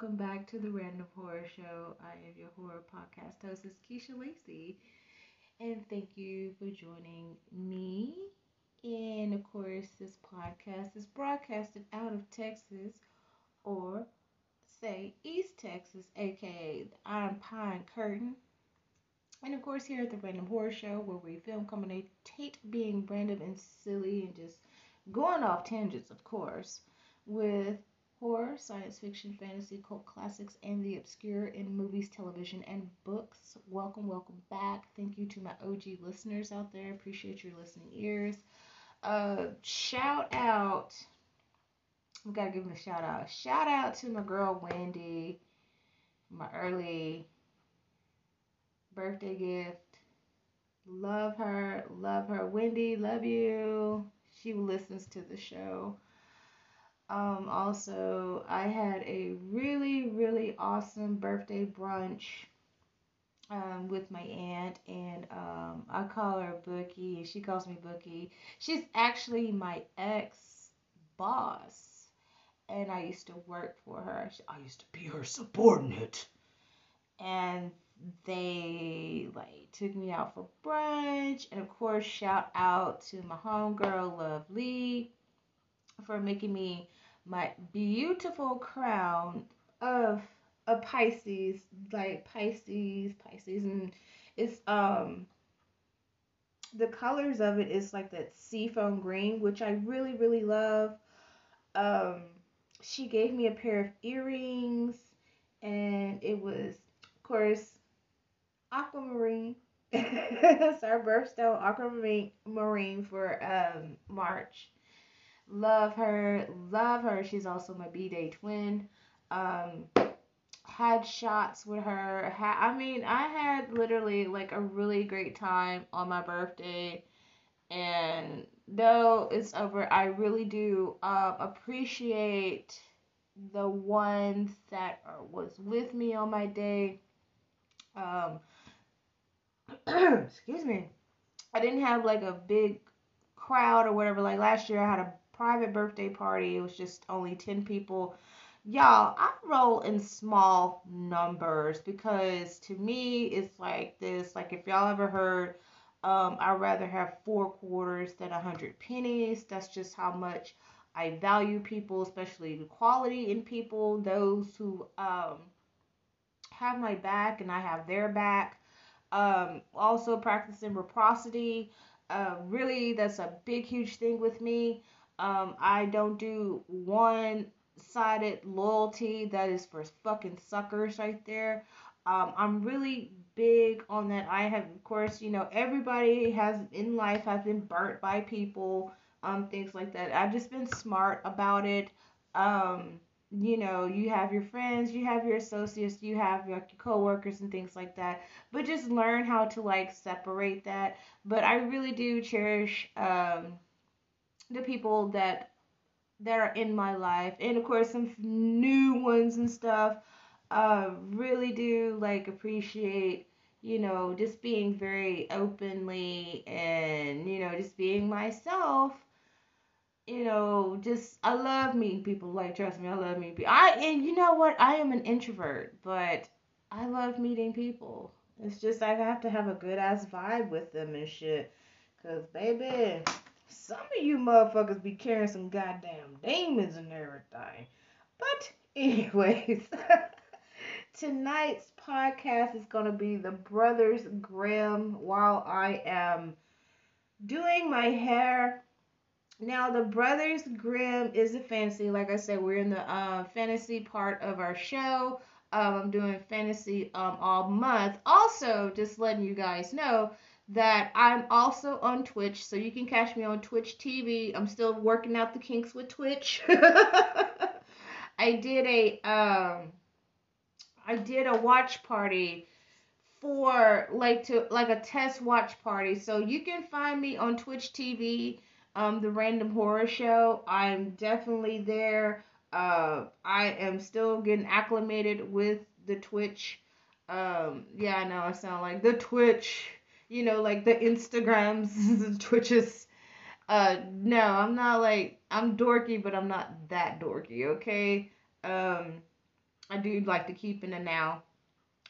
welcome back to the Random Horror Show. I am your horror podcast host, Keisha Lacey, and thank you for joining me. And of course, this podcast is broadcasted out of Texas, or say East Texas, aka the Iron Pine Curtain. And of course, here at the Random Horror Show, where we film commentate being random and silly and just going off tangents, of course, with horror, science fiction, fantasy, cult classics, and the obscure in movies, television, and books. Welcome, welcome back. Thank you to my OG listeners out there. Appreciate your listening ears. Uh, shout out. We gotta give him a shout out. Shout out to my girl Wendy, my early birthday gift. Love her, love her. Wendy, love you. She listens to the show. Um, also, I had a really, really awesome birthday brunch um, with my aunt, and um, I call her Bookie, and she calls me Bookie. She's actually my ex boss, and I used to work for her. I used to be her subordinate, and they like took me out for brunch, and of course, shout out to my homegirl Lovely for making me my beautiful crown of a Pisces, like Pisces, Pisces, and it's um the colors of it is like that seafoam green, which I really really love. Um, she gave me a pair of earrings, and it was, of course, aquamarine. it's our birthstone aquamarine marine for um March Love her, love her. She's also my B Day twin. Um, had shots with her. Ha- I mean, I had literally like a really great time on my birthday. And though it's over, I really do um, appreciate the ones that are, was with me on my day. Um, excuse me. I didn't have like a big crowd or whatever. Like last year, I had a private birthday party. It was just only 10 people. Y'all, I roll in small numbers because to me it's like this. Like if y'all ever heard um, I'd rather have four quarters than a hundred pennies. That's just how much I value people, especially the quality in people, those who um, have my back and I have their back. Um, also practicing reciprocity. Uh, really, that's a big, huge thing with me. Um, I don't do one sided loyalty. That is for fucking suckers right there. Um, I'm really big on that. I have, of course, you know, everybody has in life has been burnt by people, um, things like that. I've just been smart about it. Um, you know, you have your friends, you have your associates, you have your coworkers and things like that. But just learn how to like separate that. But I really do cherish um the people that that are in my life. And of course some new ones and stuff uh really do like appreciate you know just being very openly and you know just being myself. You know just i love meeting people like trust me i love meeting people i and you know what? I am an introvert but i love meeting people. It's just i have to have a good ass vibe with them and shit. Because baby some of you motherfuckers be carrying some goddamn demons and everything. But, anyways, tonight's podcast is going to be the Brothers Grimm while I am doing my hair. Now, the Brothers Grimm is a fantasy. Like I said, we're in the uh, fantasy part of our show. Um, I'm doing fantasy um, all month. Also, just letting you guys know that I'm also on Twitch, so you can catch me on Twitch TV. I'm still working out the kinks with Twitch. I did a um I did a watch party for like to like a test watch party. So you can find me on Twitch TV, um the Random Horror Show. I'm definitely there. Uh I am still getting acclimated with the Twitch. Um yeah, I know I sound like the Twitch you know, like the Instagrams, the Twitches. Uh, no, I'm not like I'm dorky, but I'm not that dorky. Okay. Um, I do like to keep in the now.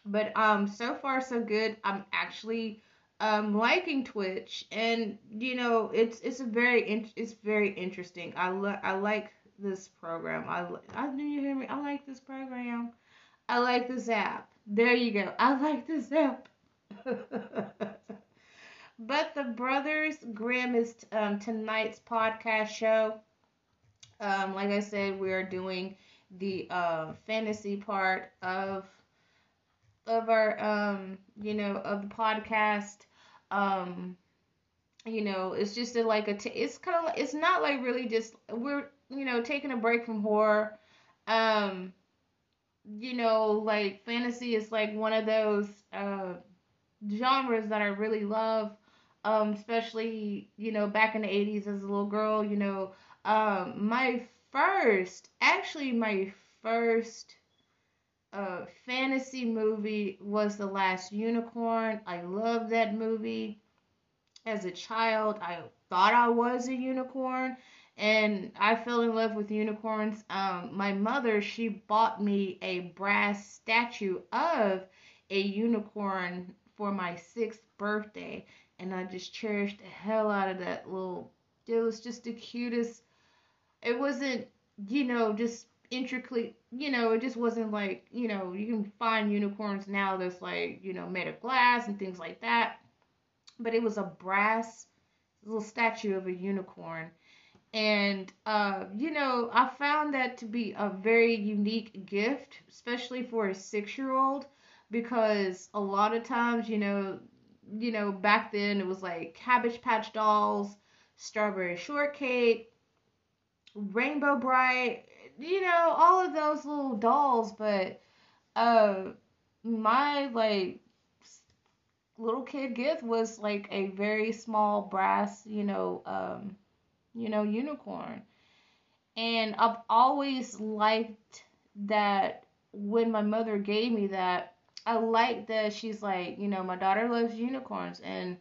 But um, so far so good. I'm actually um liking Twitch, and you know it's it's a very in- it's very interesting. I lo- I like this program. I I do you hear me? I like this program. I like this app. There you go. I like this app. but the Brothers Grimm is um, tonight's podcast show. Um, like I said, we are doing the uh, fantasy part of of our um, you know of the podcast. Um, you know, it's just a, like a t- it's kind of it's not like really just we're you know taking a break from horror. Um, you know, like fantasy is like one of those uh, genres that I really love. Um, especially you know back in the 80s as a little girl, you know, um, my first, actually my first uh, fantasy movie was The Last Unicorn. I loved that movie. As a child, I thought I was a unicorn and I fell in love with unicorns. Um, my mother, she bought me a brass statue of a unicorn for my sixth birthday, and I just cherished the hell out of that little. It was just the cutest. It wasn't, you know, just intricately, you know, it just wasn't like, you know, you can find unicorns now that's like, you know, made of glass and things like that. But it was a brass little statue of a unicorn and, uh, you know, I found that to be a very unique gift, especially for a six year old, because a lot of times, you know, you know, back then it was like Cabbage Patch Dolls, Strawberry Shortcake, Rainbow Brite, you know, all of those little dolls, but uh my like little kid gift was like a very small brass, you know, um you know, unicorn. And I've always liked that when my mother gave me that, I like that she's like, you know, my daughter loves unicorns and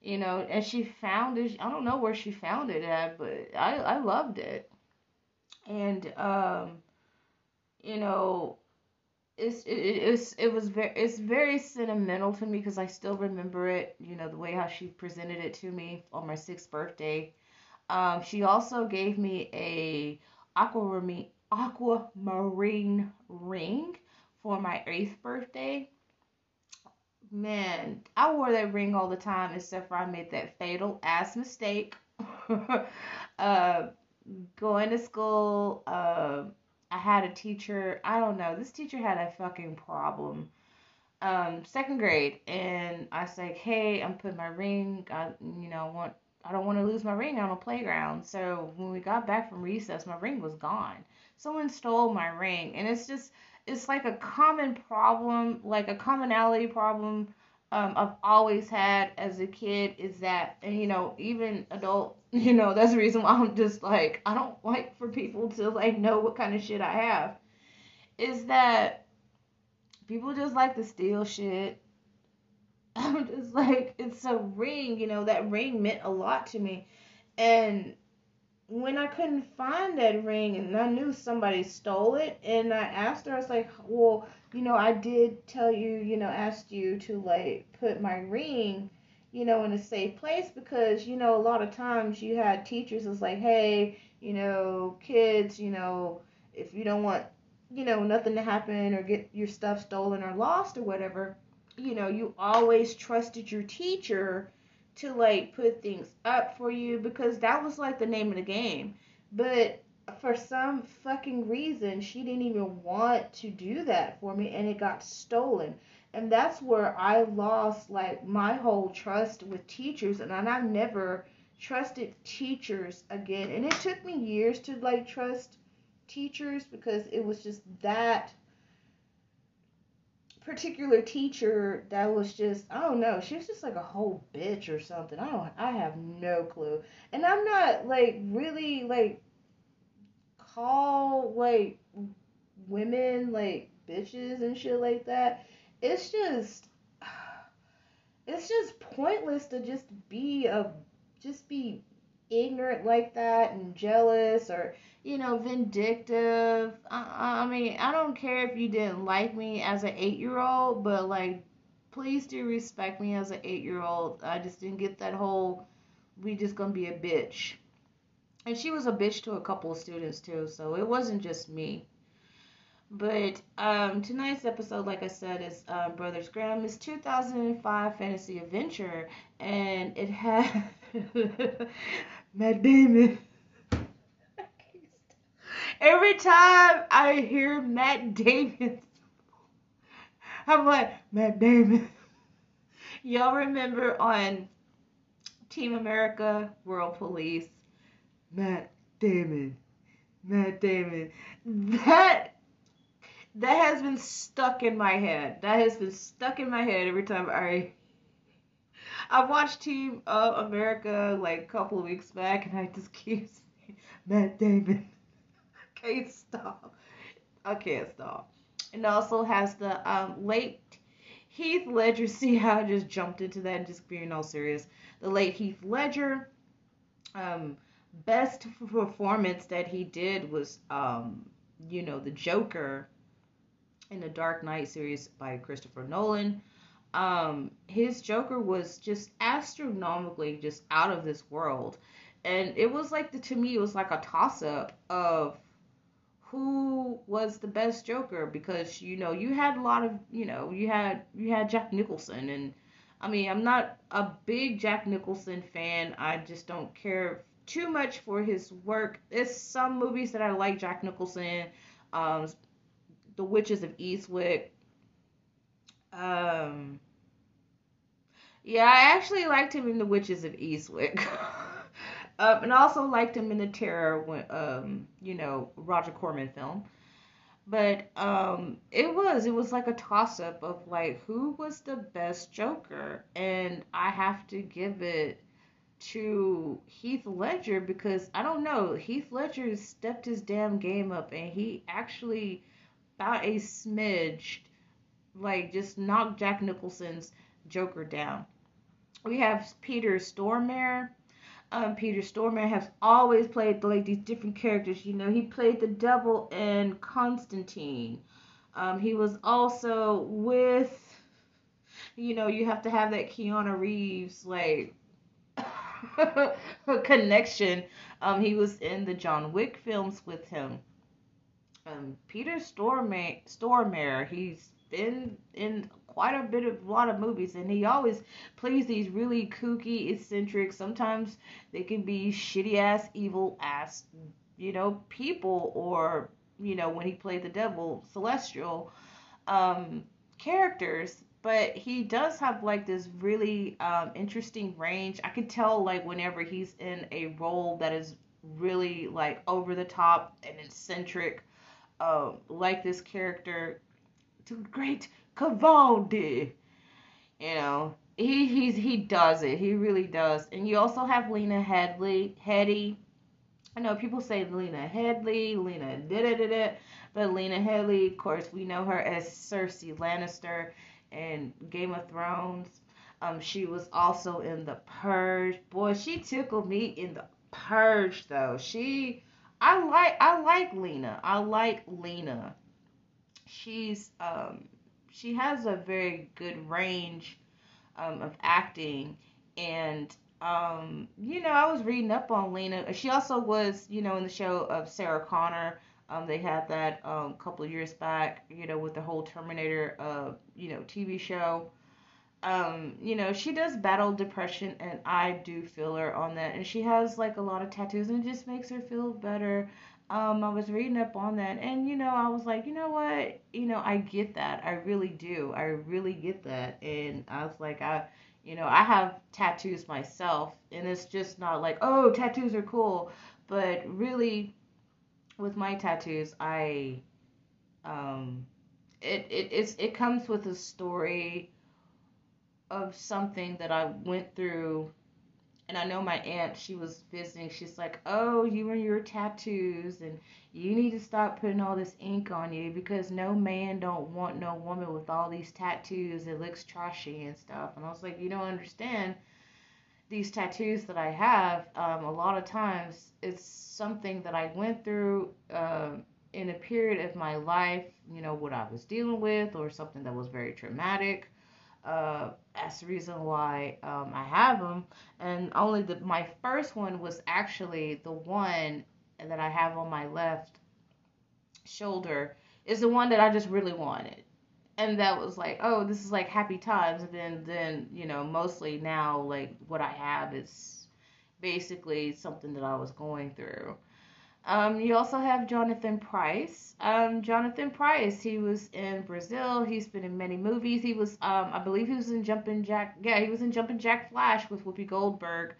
you know, and she found it. I don't know where she found it at, but I I loved it. And um you know, it's it, it's it was very it's very sentimental to me because I still remember it, you know, the way how she presented it to me on my 6th birthday um, she also gave me a aquamarine aquamarine ring for my eighth birthday. Man, I wore that ring all the time, except for I made that fatal ass mistake. uh, going to school, uh, I had a teacher. I don't know. This teacher had a fucking problem. Um, second grade, and I said, "Hey, I'm putting my ring. I, you know, want I don't want to lose my ring on a playground. So when we got back from recess, my ring was gone. Someone stole my ring, and it's just it's like a common problem, like a commonality problem um, I've always had as a kid is that, and you know, even adult, you know, that's the reason why I'm just like, I don't like for people to like know what kind of shit I have. Is that people just like to steal shit I'm just like, it's a ring, you know, that ring meant a lot to me. And when I couldn't find that ring and I knew somebody stole it, and I asked her, I was like, well, you know, I did tell you, you know, asked you to like put my ring, you know, in a safe place because, you know, a lot of times you had teachers was like, hey, you know, kids, you know, if you don't want, you know, nothing to happen or get your stuff stolen or lost or whatever, you know, you always trusted your teacher to like put things up for you because that was like the name of the game. But for some fucking reason, she didn't even want to do that for me and it got stolen. And that's where I lost like my whole trust with teachers and I never trusted teachers again. And it took me years to like trust teachers because it was just that particular teacher that was just I don't know, she was just like a whole bitch or something. I don't I have no clue. And I'm not like really like call like women like bitches and shit like that. It's just it's just pointless to just be a just be ignorant like that and jealous or you know vindictive I, I mean i don't care if you didn't like me as an eight year old but like please do respect me as an eight year old i just didn't get that whole we just gonna be a bitch and she was a bitch to a couple of students too so it wasn't just me but um, tonight's episode, like I said, is uh, Brothers Grimm. It's 2005 fantasy adventure, and it had Matt Damon. Every time I hear Matt Damon, I'm like, Matt Damon. Y'all remember on Team America World Police, Matt Damon. Matt Damon. That that has been stuck in my head. That has been stuck in my head every time I I've watched Team of America like a couple of weeks back, and I just keep saying Matt Damon. Can't stop. I can't stop. And also has the um, late Heath Ledger. See how I just jumped into that and just being all serious. The late Heath Ledger. Um, best performance that he did was um, you know, the Joker in the Dark Knight series by Christopher Nolan. Um, his Joker was just astronomically just out of this world. And it was like the to me it was like a toss up of who was the best Joker because you know you had a lot of you know you had you had Jack Nicholson and I mean I'm not a big Jack Nicholson fan I just don't care too much for his work there's some movies that I like Jack Nicholson um the Witches of Eastwick. Um, yeah, I actually liked him in The Witches of Eastwick. um, and also liked him in the Terror, um, you know, Roger Corman film. But um, it was it was like a toss up of like who was the best Joker, and I have to give it to Heath Ledger because I don't know Heath Ledger stepped his damn game up and he actually about a smidge, like just knocked Jack Nicholson's Joker down. We have Peter Stormare. Um, Peter Stormare has always played like these different characters. You know, he played the devil in Constantine. Um, he was also with, you know, you have to have that Keanu Reeves like connection. Um, he was in the John Wick films with him um, Peter Stormare, Stormare, he's been in quite a bit of a lot of movies, and he always plays these really kooky, eccentric. Sometimes they can be shitty ass, evil ass, you know, people, or you know, when he played the devil, celestial um, characters. But he does have like this really um, interesting range. I could tell like whenever he's in a role that is really like over the top and eccentric uh, like this character to great Cavaldi. You know, he he's he does it. He really does. And you also have Lena Headley, Headey. I know people say Lena Headley, Lena da da da da, but Lena Headey, of course, we know her as Cersei Lannister in Game of Thrones. Um, she was also in The Purge. Boy, she tickled me in The Purge, though. She I like I like Lena. I like Lena. She's um she has a very good range um, of acting and um you know I was reading up on Lena. She also was you know in the show of Sarah Connor. Um, they had that a um, couple of years back, you know, with the whole Terminator, uh, you know, TV show um, you know, she does battle depression, and I do feel her on that. And she has like a lot of tattoos, and it just makes her feel better. Um, I was reading up on that, and you know, I was like, you know what, you know, I get that, I really do, I really get that, and I was like, I, you know, I have tattoos myself, and it's just not like, oh, tattoos are cool, but really, with my tattoos, I, um, it it it's it comes with a story of something that I went through and I know my aunt, she was visiting. She's like, "Oh, you and your tattoos, and you need to stop putting all this ink on you because no man don't want no woman with all these tattoos. It looks trashy and stuff." And I was like, "You don't understand. these tattoos that I have, um, a lot of times it's something that I went through uh, in a period of my life, you know, what I was dealing with, or something that was very traumatic. Uh, that's the reason why um, I have them. And only the my first one was actually the one that I have on my left shoulder is the one that I just really wanted and that was like, oh, this is like happy times. And then, then you know, mostly now, like what I have is basically something that I was going through. Um, you also have Jonathan Pryce. Um, Jonathan Pryce, he was in Brazil. He's been in many movies. He was, um, I believe, he was in Jumpin' Jack. Yeah, he was in Jumpin' Jack Flash with Whoopi Goldberg.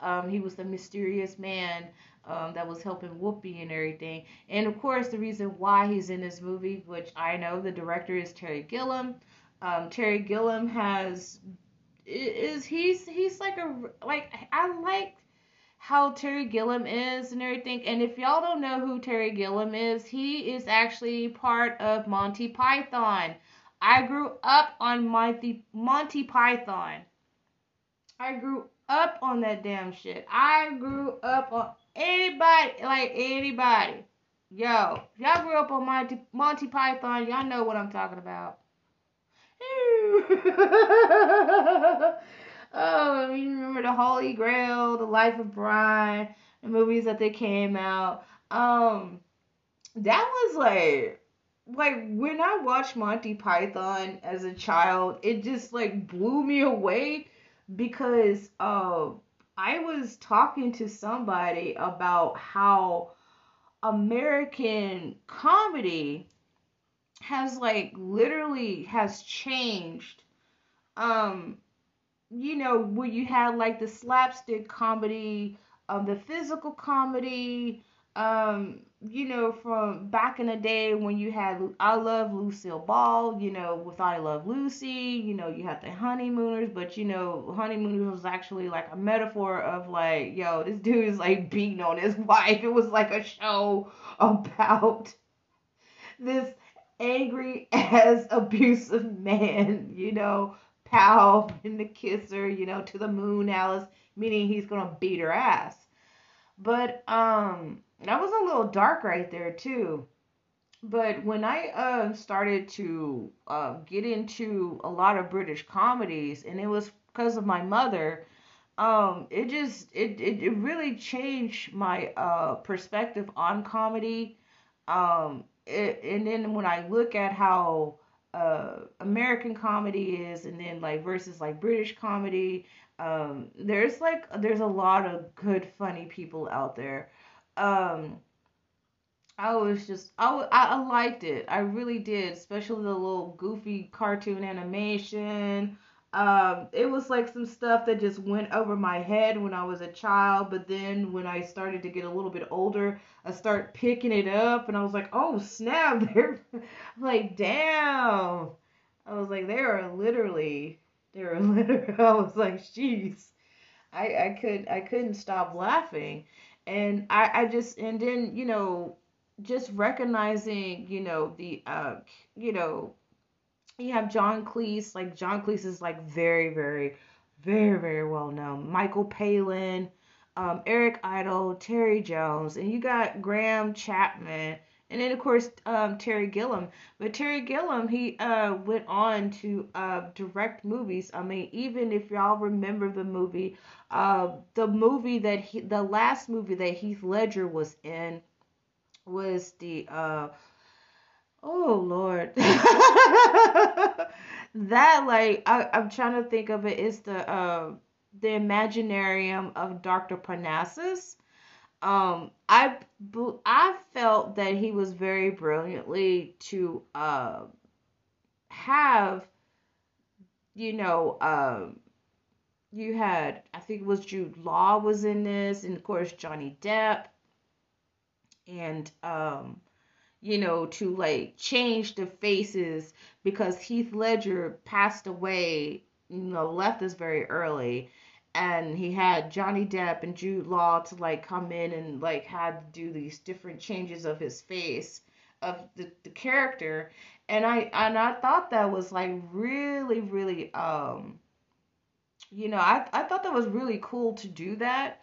Um, he was the mysterious man um, that was helping Whoopi and everything. And of course, the reason why he's in this movie, which I know the director is Terry Gilliam. Um, Terry Gilliam has is he's he's like a like I like how Terry Gilliam is and everything. And if y'all don't know who Terry Gilliam is, he is actually part of Monty Python. I grew up on Monty Monty Python. I grew up on that damn shit. I grew up on anybody, like anybody. Yo, y'all grew up on Monty, Monty Python, y'all know what I'm talking about. oh, you remember the Holy Grail, the Life of Brian, the movies that they came out. Um, that was like, like when I watched Monty Python as a child, it just like blew me away because uh, I was talking to somebody about how American comedy has like literally has changed. Um, you know, where you had like the slapstick comedy, um, the physical comedy, um, you know, from back in the day when you had I Love Lucille Ball, you know, with I Love Lucy, you know, you had the honeymooners, but you know, honeymooners was actually like a metaphor of like, yo, this dude is like beating on his wife. It was like a show about this angry ass abusive man, you know, pal in the kisser, you know, to the moon, Alice, meaning he's gonna beat her ass. But um that was a little dark right there too. But when I uh, started to uh, get into a lot of British comedies, and it was because of my mother, um, it just it, it, it really changed my uh, perspective on comedy. Um, it, and then when I look at how uh, American comedy is, and then like versus like British comedy, um, there's like there's a lot of good funny people out there um I was just I, I liked it. I really did, especially the little goofy cartoon animation. Um, it was like some stuff that just went over my head when I was a child, but then when I started to get a little bit older, I start picking it up, and I was like, oh snap! They're like, damn. I was like, they are literally, they are literally. I was like, jeez. I I could I couldn't stop laughing and I, I just and then you know just recognizing you know the uh you know you have John Cleese like John Cleese is like very very very very well known Michael Palin um, Eric Idle Terry Jones and you got Graham Chapman and then of course um, Terry Gilliam. But Terry Gilliam, he uh, went on to uh, direct movies. I mean, even if y'all remember the movie, uh, the movie that he, the last movie that Heath Ledger was in was the uh, oh Lord, that like I, I'm trying to think of it. Is the uh, the Imaginarium of Dr. Parnassus. Um i i felt that he was very brilliantly to uh have you know um you had i think it was jude law was in this and of course johnny depp. And um you know to like change the faces because heath ledger passed away you know left us very early. And he had Johnny Depp and Jude Law to like come in and like had to do these different changes of his face of the, the character. And I and I thought that was like really really um you know, I I thought that was really cool to do that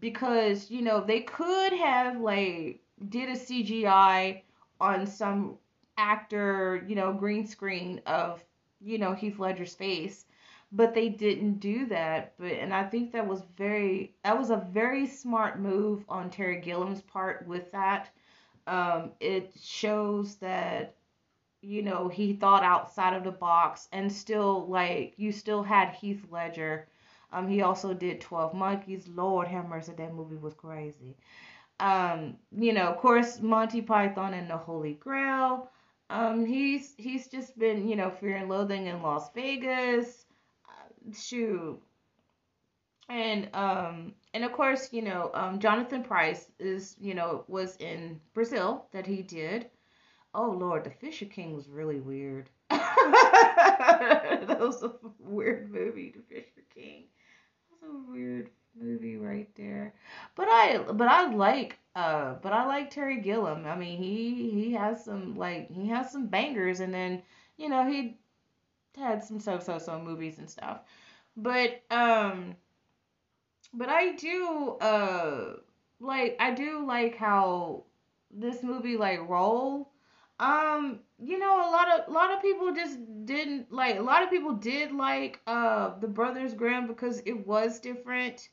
because you know they could have like did a CGI on some actor, you know, green screen of you know Heath Ledger's face, but they didn't do that. But and I think that was very that was a very smart move on Terry Gilliam's part with that. Um, it shows that you know he thought outside of the box and still like you still had Heath Ledger. Um, he also did Twelve Monkeys. Lord have mercy, that movie was crazy. Um, you know, of course, Monty Python and the Holy Grail. Um, he's he's just been, you know, Fear and Loathing in Las Vegas. Uh, shoot. And um and of course, you know, um Jonathan Pryce is, you know, was in Brazil that he did. Oh Lord, the Fisher King was really weird. that was a weird movie, The Fisher King. That was a weird movie right there. But I but I like uh but I like Terry Gilliam. I mean he he has some like he has some bangers and then you know he had some so so so movies and stuff. But um but I do uh like I do like how this movie like roll um, you know, a lot of a lot of people just didn't like a lot of people did like uh the Brothers Grimm because it was different.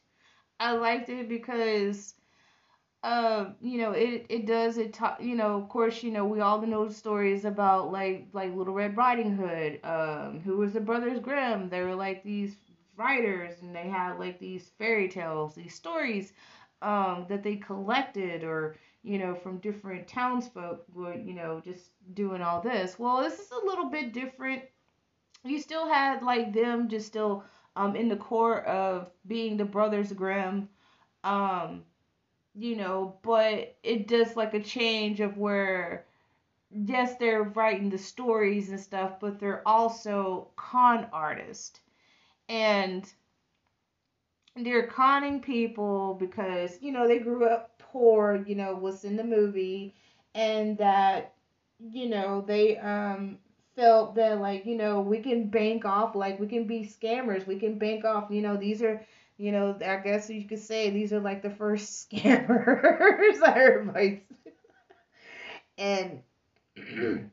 I liked it because uh you know it it does it talk you know of course you know we all know stories about like like Little Red Riding Hood um who was the Brothers Grimm they were like these writers and they had like these fairy tales these stories um that they collected or you know, from different townsfolk you know, just doing all this. Well, this is a little bit different. You still had like them just still um in the core of being the brothers Grimm. Um, you know, but it does like a change of where yes, they're writing the stories and stuff, but they're also con artists. And they're conning people because, you know, they grew up poor, you know, was in the movie and that, you know, they um felt that like, you know, we can bank off like we can be scammers. We can bank off, you know, these are you know, I guess you could say these are like the first scammers everybody's and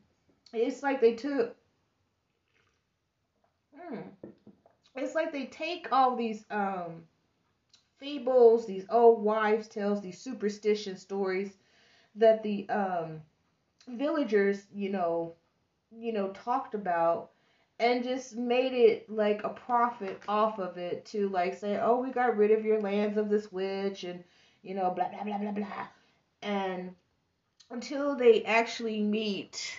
it's like they took hmm, it's like they take all these um fables, these old wives' tales, these superstition stories that the um, villagers, you know, you know, talked about and just made it like a profit off of it to like say, oh, we got rid of your lands of this witch and you know, blah blah blah blah blah. And until they actually meet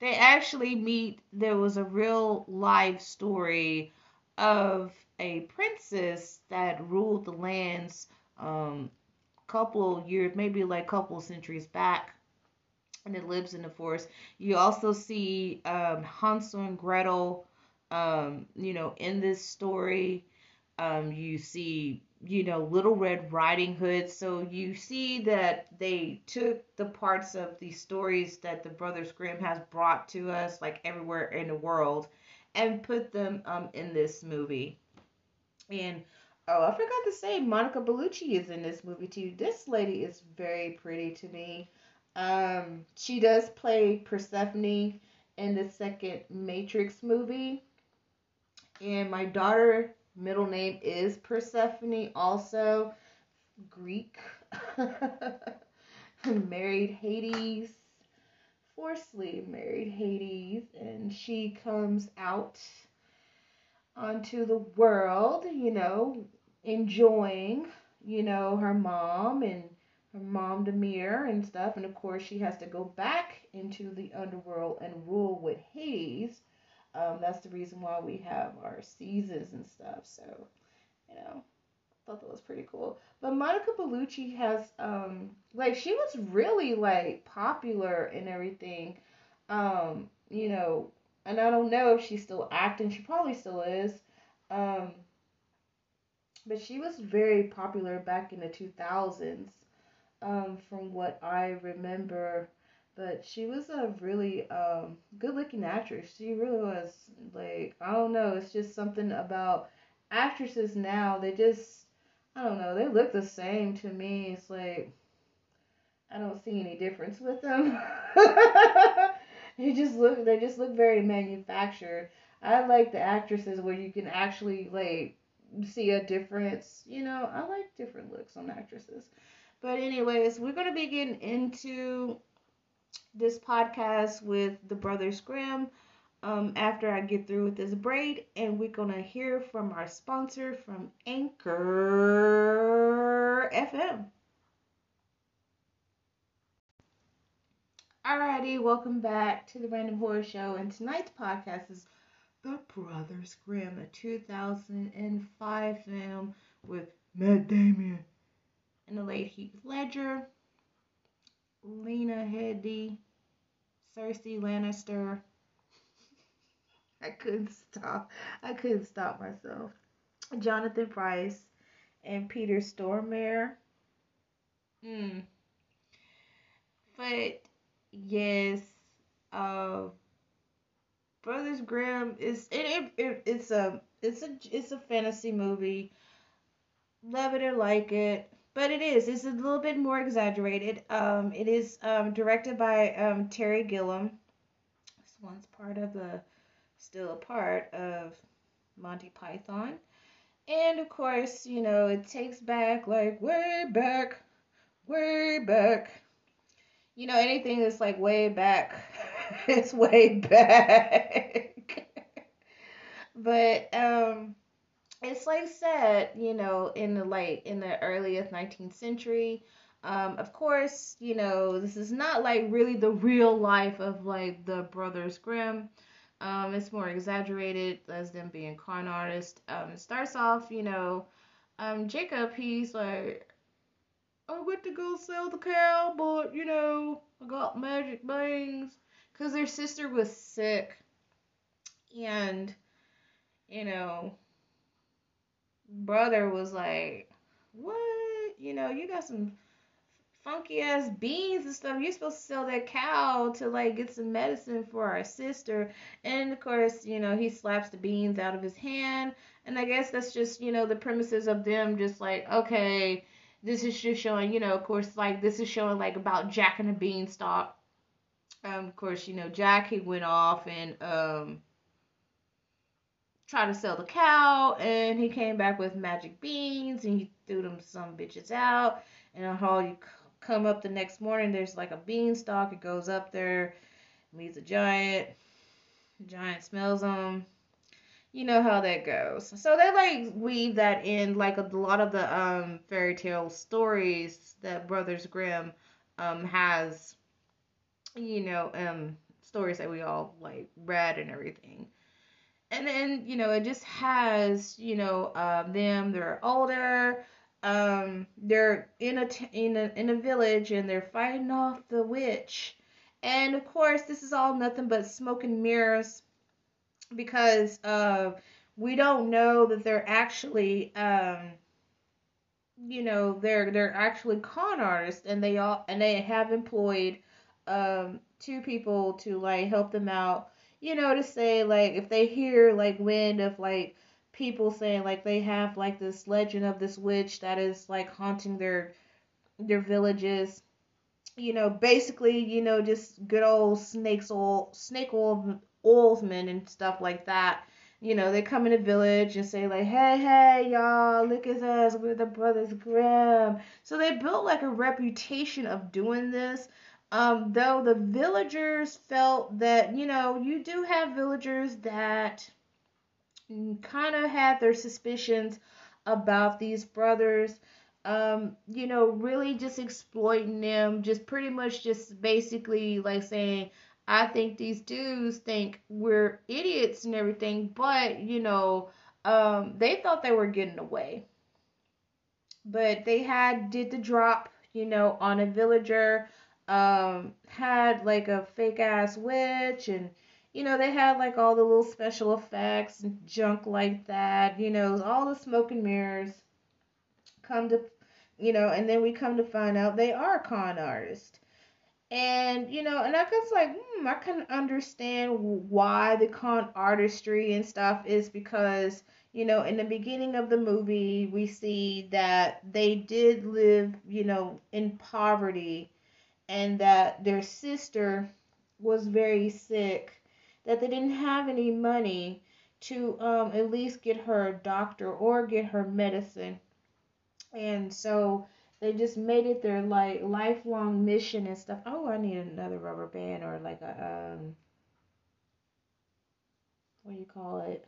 they actually meet there was a real live story of a princess that ruled the lands um couple years maybe like couple centuries back and it lives in the forest you also see um hansel and gretel um you know in this story um you see you know little red riding hood so you see that they took the parts of these stories that the brothers grimm has brought to us like everywhere in the world and put them um in this movie and oh, I forgot to say, Monica Bellucci is in this movie too. This lady is very pretty to me. Um, she does play Persephone in the second Matrix movie. And my daughter middle name is Persephone, also Greek. married Hades, forcefully married Hades, and she comes out onto the world, you know, enjoying, you know, her mom and her mom Demeter and stuff. And of course, she has to go back into the underworld and rule with Hades. Um, that's the reason why we have our seasons and stuff. So, you know, thought that was pretty cool. But Monica Bellucci has, um, like, she was really like popular and everything. Um, you know, and I don't know if she's still acting. She probably still is. Um, but she was very popular back in the 2000s, um, from what I remember. but she was a really um, good looking actress. She really was. Like, I don't know, it's just something about actresses now, they just, I don't know, they look the same to me. It's like, I don't see any difference with them. they just look, they just look very manufactured. I like the actresses where you can actually, like, see a difference. You know, I like different looks on actresses. But anyways, we're gonna be getting into this podcast with the Brothers Grimm um, after I get through with this braid, and we're gonna hear from our sponsor from Anchor FM. Alrighty, welcome back to the Random Horror Show, and tonight's podcast is The Brothers Grimm, a 2005 film with Matt Damon and the late Heath Ledger, Lena Headey, Cersei Lannister. I couldn't stop. I couldn't stop myself. Jonathan Pryce and Peter Stormare. Hmm. But yes, uh, Brothers Grimm is it, it, it it's a it's a it's a fantasy movie. Love it or like it but it is. It's a little bit more exaggerated. Um, it is um, directed by um, Terry Gilliam. This one's part of the, still a part of Monty Python. And of course, you know, it takes back like way back, way back. You know, anything that's like way back, it's way back. but um it's like said, you know, in the like in the earliest 19th century. Um, of course, you know, this is not like really the real life of like the Brothers Grimm. Um, it's more exaggerated as them being con artists. Um, it starts off, you know, um, Jacob, he's like, I went to go sell the cow, but you know, I got magic bangs because their sister was sick, and you know, brother was like, What? You know, you got some funky ass beans and stuff. You're supposed to sell that cow to like get some medicine for our sister. And of course, you know, he slaps the beans out of his hand. And I guess that's just, you know, the premises of them just like, okay, this is just showing, you know, of course, like this is showing like about Jack and the Beanstalk. Um, of course, you know, Jack he went off and um tried to sell the cow and he came back with magic beans and he threw them some bitches out. And how you come up the next morning there's like a beanstalk it goes up there meets a giant the giant smells them. You know how that goes. So they like weave that in like a lot of the um fairy tale stories that brothers grimm um has you know um stories that we all like read and everything and then you know it just has you know um, them they're older um, they're in a t- in a in a village and they're fighting off the witch. And of course this is all nothing but smoke and mirrors because uh, we don't know that they're actually um, you know they're they're actually con artists and they all and they have employed um, two people to like help them out you know, to say like if they hear like wind of like people saying like they have like this legend of this witch that is like haunting their their villages you know basically you know just good old snakes oil snake oil oilsmen and stuff like that. You know they come in a village and say like hey hey y'all look at us we're the brothers grimm. So they built like a reputation of doing this um, though the villagers felt that, you know, you do have villagers that kind of had their suspicions about these brothers. Um, you know, really just exploiting them, just pretty much just basically like saying, I think these dudes think we're idiots and everything, but you know, um, they thought they were getting away. But they had did the drop, you know, on a villager um had like a fake ass witch and you know they had like all the little special effects and junk like that you know all the smoke and mirrors come to you know and then we come to find out they are con artists. And you know, and I was like, hmm, I can understand why the con artistry and stuff is because you know, in the beginning of the movie, we see that they did live, you know, in poverty and that their sister was very sick, that they didn't have any money to um, at least get her a doctor or get her medicine. And so they just made it their like lifelong mission and stuff. Oh, I need another rubber band or like a um what do you call it?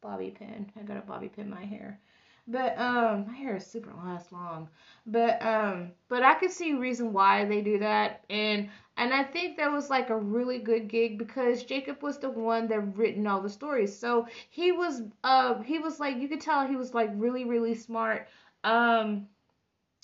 Bobby pin. I got a bobby pin my hair. But um my hair is super last long. But um but I could see reason why they do that and and I think that was like a really good gig because Jacob was the one that written all the stories. So he was uh he was like you could tell he was like really really smart. Um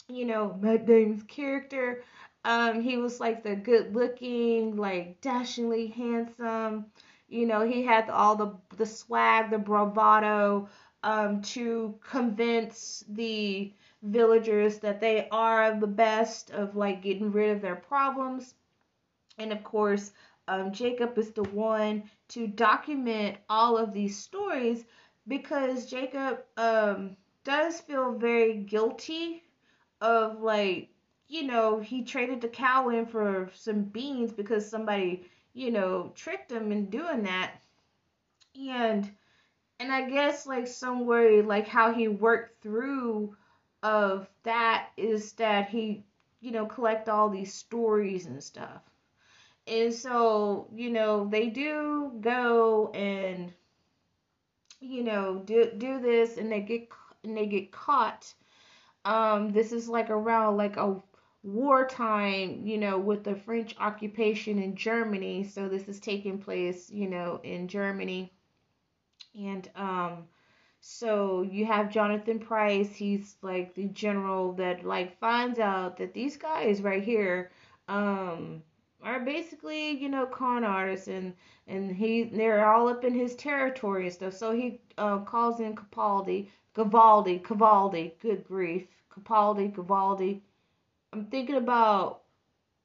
you know, Matt Damon's character. Um he was like the good looking, like dashingly handsome. You know, he had all the the swag, the bravado um, to convince the villagers that they are the best of like getting rid of their problems. And of course, um, Jacob is the one to document all of these stories because Jacob um, does feel very guilty of like, you know, he traded the cow in for some beans because somebody, you know, tricked him in doing that. And and I guess like somewhere like how he worked through of that is that he you know collect all these stories and stuff. And so you know they do go and you know do do this and they get and they get caught. Um this is like around like a wartime you know with the french occupation in germany. So this is taking place you know in germany and um so you have Jonathan Pryce, he's like the general that like finds out that these guys right here um are basically, you know, con artists and and he they're all up in his territory and stuff. So he uh, calls in Capaldi, Cavaldi, Cavaldi, good grief. Capaldi, Cavaldi. I'm thinking about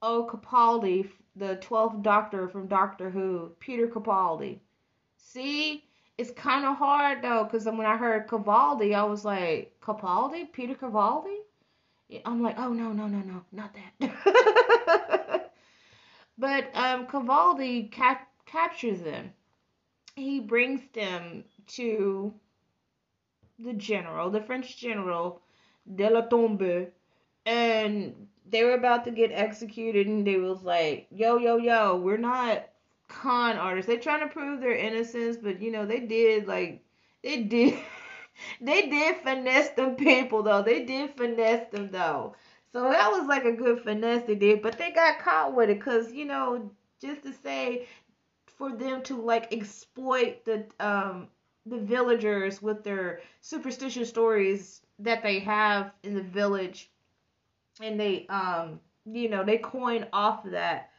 oh Capaldi, the 12th Doctor from Doctor Who, Peter Capaldi. See? It's kind of hard though, because when I heard Cavaldi, I was like, Capaldi? Peter Cavaldi? I'm like, oh no, no, no, no, not that. but um, Cavaldi cap- captures them. He brings them to the general, the French general, de la Tombe, and they were about to get executed, and they was like, yo, yo, yo, we're not con artists. They're trying to prove their innocence, but you know they did like they did they did finesse them people though. They did finesse them though. So that was like a good finesse they did, but they got caught with it because you know just to say for them to like exploit the um the villagers with their superstitious stories that they have in the village and they um you know they coin off of that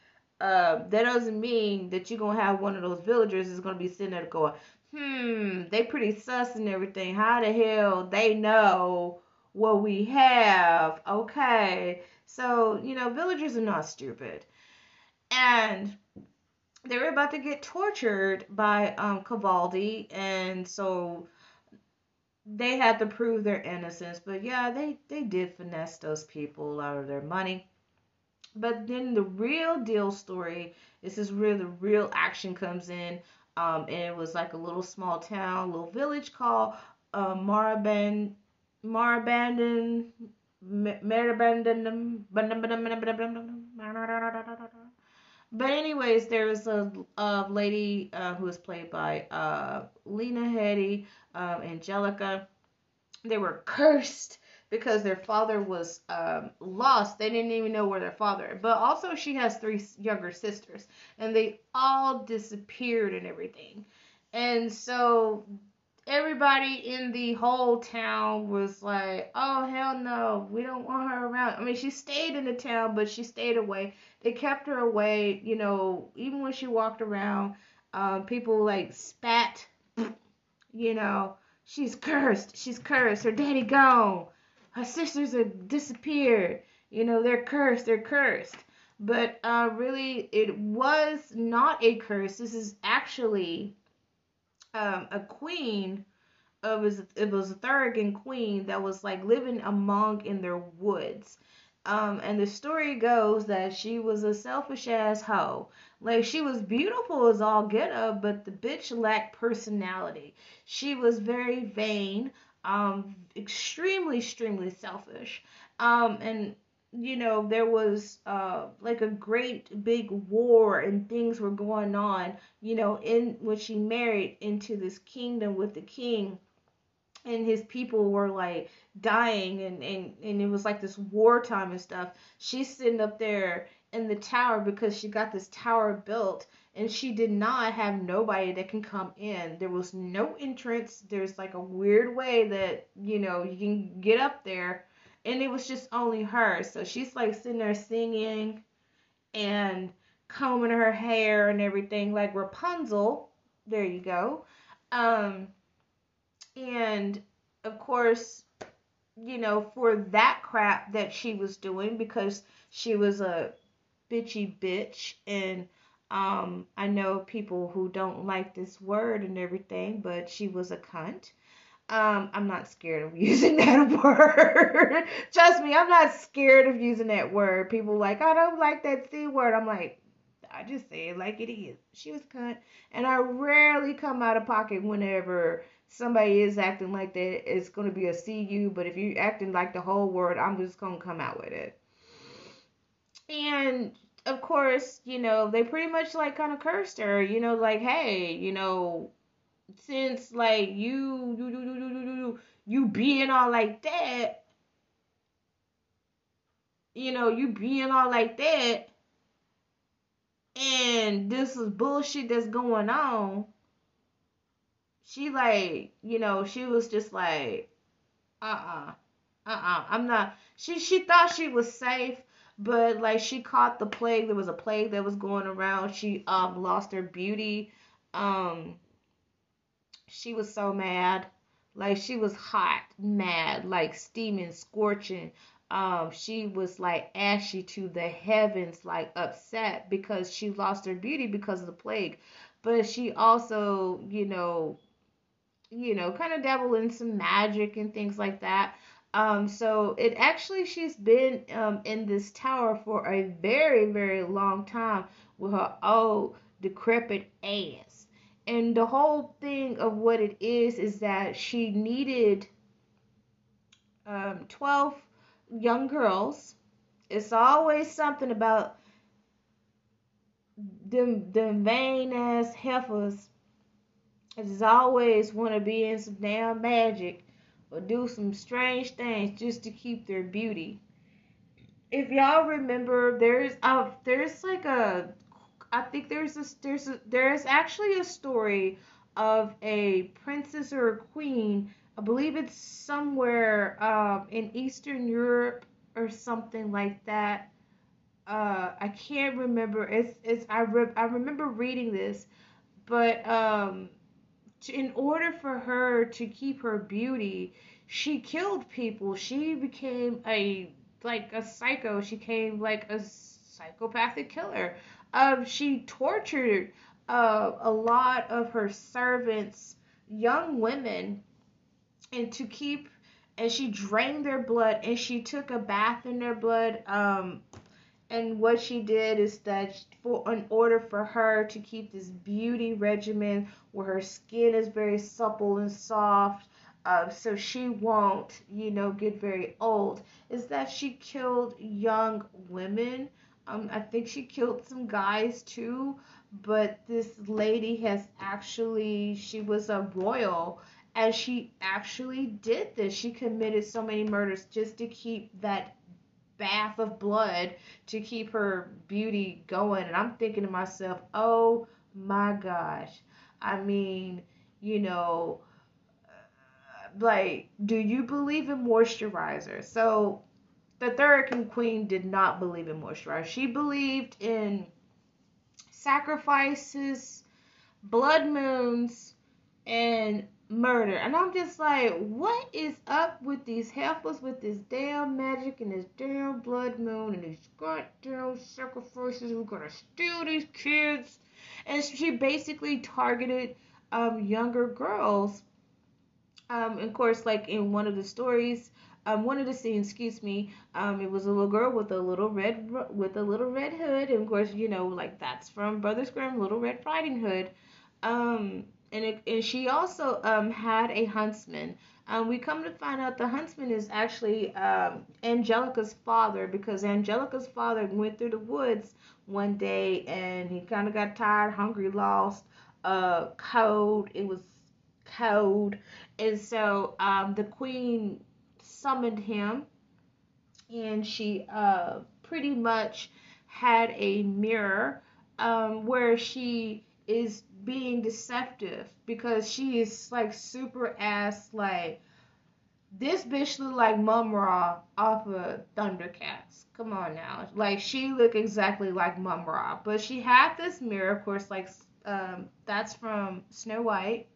uh, that doesn't mean that you're gonna have one of those villagers is gonna be sitting there going, hmm, they pretty sus and everything. How the hell they know what we have? Okay, so you know, villagers are not stupid, and they were about to get tortured by um Cavaldi, and so they had to prove their innocence. But yeah, they they did finesse those people out of their money. But then the real deal story, this is where the real action comes in. Um, and it was like a little small town, little village called uh, Maraband, Marabandon. But anyways, there was a, a lady uh, who was played by uh, Lena Headey, uh, Angelika. They were cursed because their father was um, lost. They didn't even know where their father. But also, she has three younger sisters, and they all disappeared and everything. And so everybody in the whole town was like, "Oh hell no, we don't want her around." I mean, she stayed in the town, but she stayed away. They kept her away. You know, even when she walked around, um, people like spat. You know, she's cursed. She's cursed. Her daddy gone her sisters have disappeared. You know, they're cursed. They're cursed. But uh, really, it was not a curse. This is actually um, a queen. It was it was a Thuringian queen that was like living among in their woods. Um, and the story goes that she was a selfish ass hoe. Like she was beautiful as all get up, but the bitch lacked personality. She was very vain, um, extremely, extremely selfish. Um, and you know, there was uh, like a great big war and things were going on, you know, in when she married into this kingdom with the king and his people were like dying and, and, and it was like this wartime and stuff. She's sitting up there in the tower because she got this tower built and she did not have nobody that can come in. There was no entrance. There's like a weird way that, you know, you can get up there and it was just only her. So she's like sitting there singing and combing her hair and everything like Rapunzel. There you go. Um, and of course, you know, for that crap that she was doing because she was a bitchy bitch and um I know people who don't like this word and everything, but she was a cunt. Um, I'm not scared of using that word. Trust me, I'm not scared of using that word. People like, I don't like that C word. I'm like, I just say it like it is. She was cunt. And I rarely come out of pocket whenever somebody is acting like that. It's going to be a CU, but if you're acting like the whole word, I'm just going to come out with it. And of course, you know, they pretty much like kind of cursed her, you know, like, hey, you know, since like you you you you you, you, you being all like that, you know, you being all like that, and this is bullshit that's going on. She like, you know, she was just like, uh uh-uh, uh, uh-uh, I'm not. She she thought she was safe, but like she caught the plague. There was a plague that was going around. She um lost her beauty. Um she was so mad. Like she was hot, mad, like steaming, scorching. Um, she was like ashy to the heavens, like upset because she lost her beauty because of the plague. But she also, you know, you know, kind of dabble in some magic and things like that. Um, so it actually she's been um, in this tower for a very, very long time with her old decrepit ass and the whole thing of what it is is that she needed um, 12 young girls. It's always something about them, them vain ass heifers. It's always want to be in some damn magic or do some strange things just to keep their beauty. If y'all remember, there's uh, there's like a I think there's a there's a, there's actually a story of a princess or a queen. I believe it's somewhere um, in Eastern Europe or something like that. Uh, I can't remember. It's it's I re- I remember reading this, but um, in order for her to keep her beauty, she killed people. She became a like a psycho. She became like a psychopathic killer. Um, she tortured uh, a lot of her servants, young women, and to keep and she drained their blood and she took a bath in their blood. Um, and what she did is that for in order for her to keep this beauty regimen where her skin is very supple and soft uh, so she won't you know get very old is that she killed young women um, I think she killed some guys too, but this lady has actually, she was a royal and she actually did this. She committed so many murders just to keep that bath of blood to keep her beauty going. And I'm thinking to myself, oh my gosh. I mean, you know, like, do you believe in moisturizer? So the Thuringian queen did not believe in moisturizer. She believed in sacrifices, blood moons, and murder. And I'm just like, what is up with these heifers with this damn magic and this damn blood moon and these goddamn sacrifices? who are gonna steal these kids. And she basically targeted um, younger girls. Um, of course, like in one of the stories, um, one of the scenes, excuse me, um, it was a little girl with a little red with a little red hood, and of course, you know, like that's from Brothers Grimm, Little Red Riding Hood. Um, and, it, and she also um, had a huntsman. Um, we come to find out the huntsman is actually um, Angelika's father because Angelika's father went through the woods one day and he kind of got tired, hungry, lost, uh, cold. It was cold, and so um, the queen summoned him, and she uh, pretty much had a mirror um, where she is being deceptive because she is like super ass like this bitch look like Mumm-Ra off of Thundercats. Come on now. Like she look exactly like Mumm-Ra. But she had this mirror, of course, like um, that's from Snow White.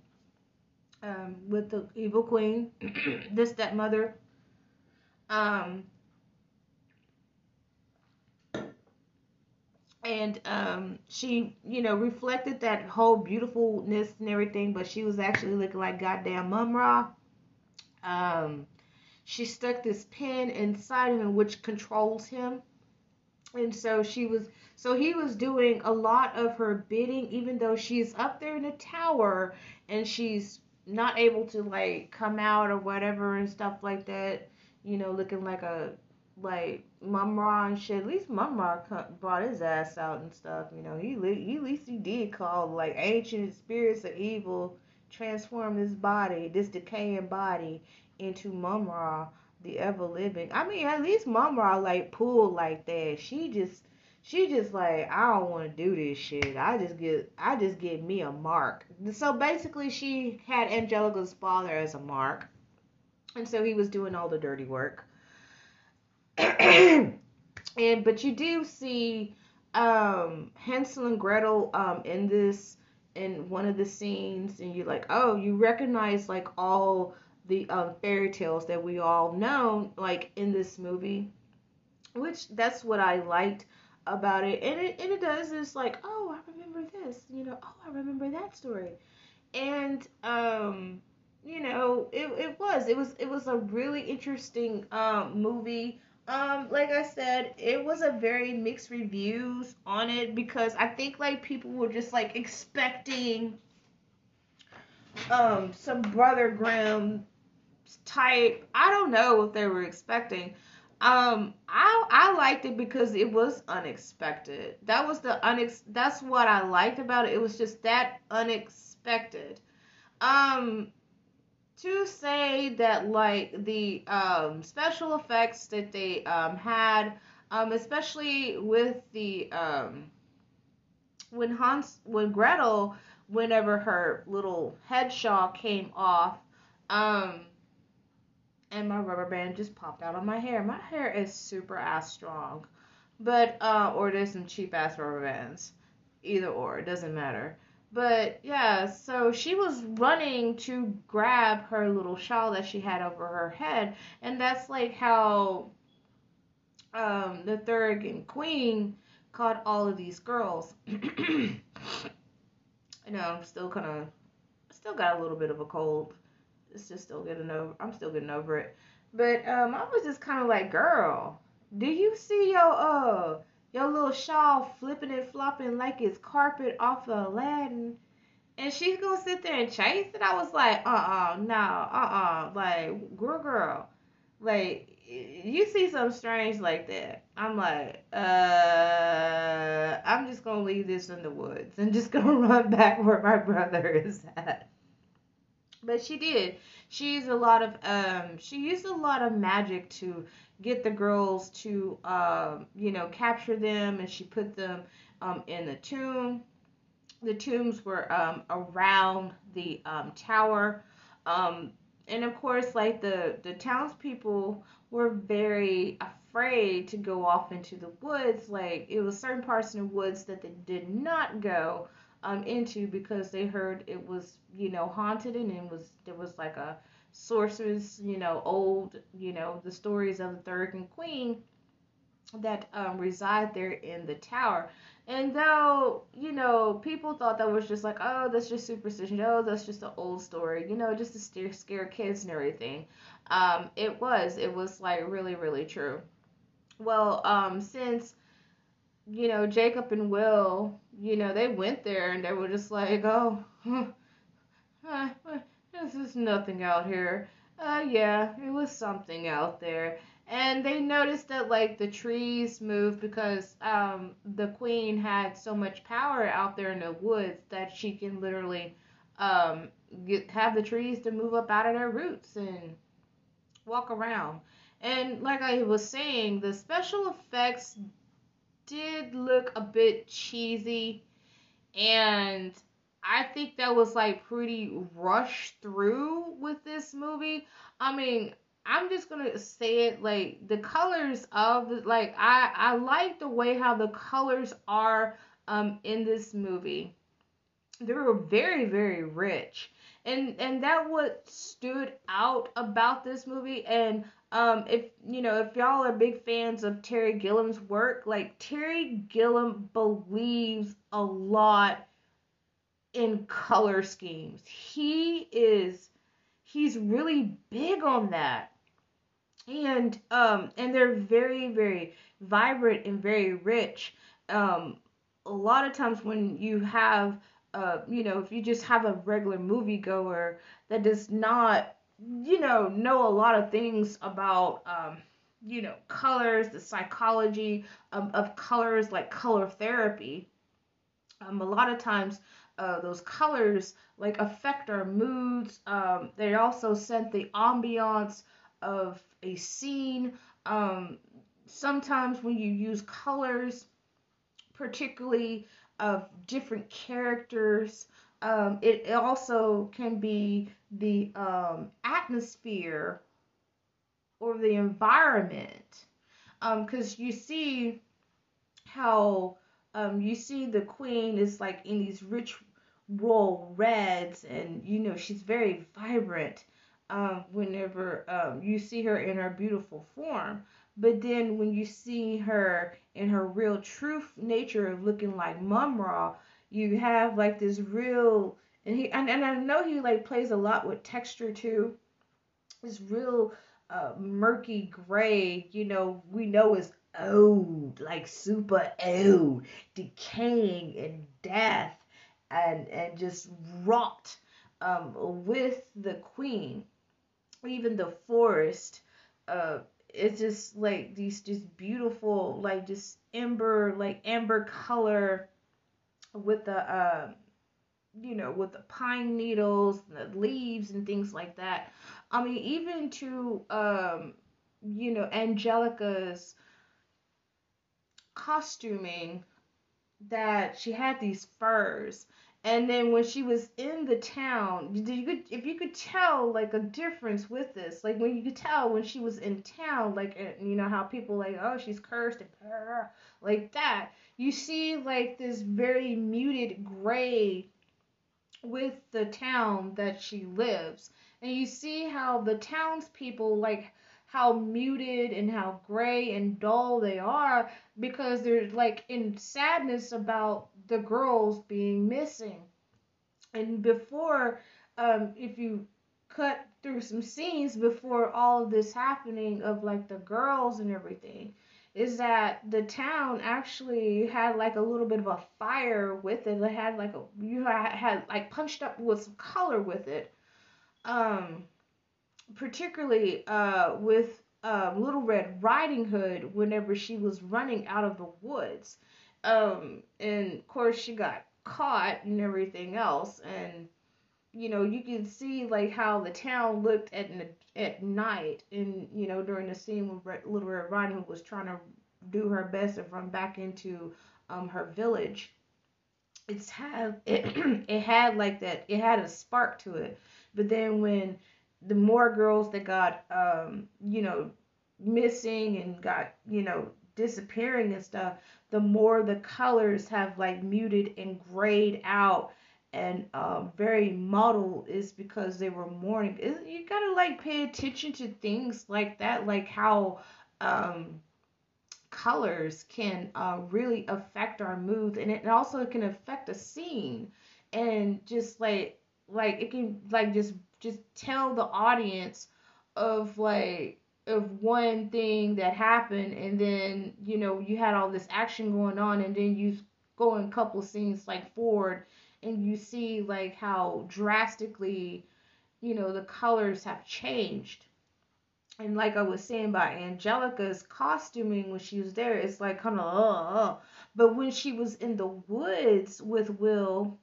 Um, with the evil queen, the stepmother. Um, and um, she, you know, reflected that whole beautifulness and everything, but she was actually looking like goddamn Mumm-Ra. Um, she stuck this pin inside of him, which controls him, and so she was, so he was doing a lot of her bidding, even though she's up there in the tower and she's not able to like come out or whatever and stuff like that. You know, looking like a like Mumm-Ra and shit. At least Mumm-Ra brought his ass out and stuff. You know, he, he at least he did call like ancient spirits of evil transform this body, this decaying body, into Mumm-Ra, the ever living. I mean, at least Mumm-Ra like pulled like that. She just she just like I don't want to do this shit. I just get I just get me a mark. So basically, she had Angelika's father as a mark, and so he was doing all the dirty work. and but you do see um, Hansel and Gretel um, in this in one of the scenes, and you're like, oh, you recognize like all the um, fairy tales that we all know, like in this movie, which that's what I liked about it, and it and it does is like, oh, I remember this, you know, oh, I remember that story, and um, you know, it it was it was it was a really interesting um movie um, like I said, it was a very mixed reviews on it because I think like people were just like expecting um some Brother Grimm type. I don't know what they were expecting. Um, I I liked it because it was unexpected. That was the unex. That's what I liked about it. It was just that unexpected. Um, to say that like the um, special effects that they um, had, um, especially with the um, when Hans when Gretel whenever her little head shawl came off, um, and my rubber band just popped out on my hair. My hair is super ass strong, but uh, or there's some cheap ass rubber bands, either or it doesn't matter. But yeah, so she was running to grab her little shawl that she had over her head, and that's like how um, the third queen caught all of these girls. you know, I'm still kind of, still got a little bit of a cold. It's just still getting over. I'm still getting over it. But um, I was just kind of like, girl, do you see your uh your little shawl flipping and flopping like it's carpet off of Aladdin. And she's gonna sit there and chase it. I was like, uh uh-uh, uh, no, uh uh, like, girl, girl, like, you see something strange like that. I'm like, uh, I'm just gonna leave this in the woods and just gonna run back where my brother is at. But she did. She used a lot of um, she used a lot of magic to get the girls to, um, you know, capture them, and she put them um, in the tomb. The tombs were um, around the um, tower, um, and of course, like the the townspeople were very afraid to go off into the woods. Like it was certain parts in the woods that they did not go. Um, into because they heard it was you know haunted and it was there was like a sorceress you know old you know the stories of the third and queen that um, reside there in the tower. And though, you know, people thought that was just like, oh, that's just superstition. Oh, that's just an old story, you know, just to scare, scare kids and everything. Um, it was. It was like really, really true. Well, um, since, you know, Jacob and Will, you know, they went there and they were just like, oh, this is nothing out here. Uh, yeah, it was something out there and they noticed that like the trees moved because um, the queen had so much power out there in the woods that she can literally um, get have the trees to move up out of their roots and walk around. And like I was saying, the special effects did look a bit cheesy and I think that was like pretty rushed through with this movie. I mean, I'm just gonna say it like the colors of like I I like the way how the colors are um in this movie. They were very very rich, and and that what stood out about this movie. And um if you know if y'all are big fans of Terry Gilliam's work, like Terry Gilliam believes a lot in color schemes. He is he's really big on that and um and they're very very vibrant and very rich um a lot of times when you have uh you know if you just have a regular moviegoer that does not you know know a lot of things about um you know colors the psychology of colors like color therapy um a lot of times uh, those colors like affect our moods um they also set the ambiance of a scene. Um, sometimes when you use colors, particularly of different characters, um, it, also can be the um, atmosphere or the environment. Because um, you see how um, you see the queen is like in these rich royal reds, and you know she's very vibrant um, whenever um, you see her in her beautiful form. But then when you see her in her real true nature of looking like Mumm-Ra, you have like this real and he and, and I know he like plays a lot with texture too. This real uh, murky gray, you know, we know is old, like super old, decaying and death and and just rot um, with the queen even the forest uh it's just like these just beautiful like just amber like amber color with the uh you know with the pine needles and the leaves and things like that i mean even to um you know angelika's costuming that she had these furs and then when she was in the town, you could if you could tell like a difference with this, like when you could tell when she was in town, like you know how people like oh she's cursed and like that. You see like this very muted gray with the town that she lives, and you see how the townspeople like how muted and how gray and dull they are because they're like in sadness about the girls being missing. And before, um, if you cut through some scenes before all of this happening of like the girls and everything, is that the town actually had like a little bit of a fire with it. It had like a you had, had like punched up with some color with it. Um, particularly uh, with uh, Little Red Riding Hood whenever she was running out of the woods. Um, and of course, she got caught and everything else. And, you know, you can see like how the town looked at at night. And, you know, during the scene when Little Red Riding was trying to do her best to run back into um, her village. It's had it, it had like that. It had a spark to it. But then when the more girls that got um, you know missing and got you know disappearing and stuff, the more the colors have like muted and grayed out and um, very muddled is because they were mourning. You gotta like pay attention to things like that, like how um, colors can uh, really affect our mood, and it also can affect a scene, and just like like it can like just just tell the audience of like of one thing that happened and then you know you had all this action going on and then you go in a couple scenes like forward and you see like how drastically you know the colors have changed and like I was saying about Angelika's costuming when she was there, it's like kind of uh, uh. But when she was in the woods with Will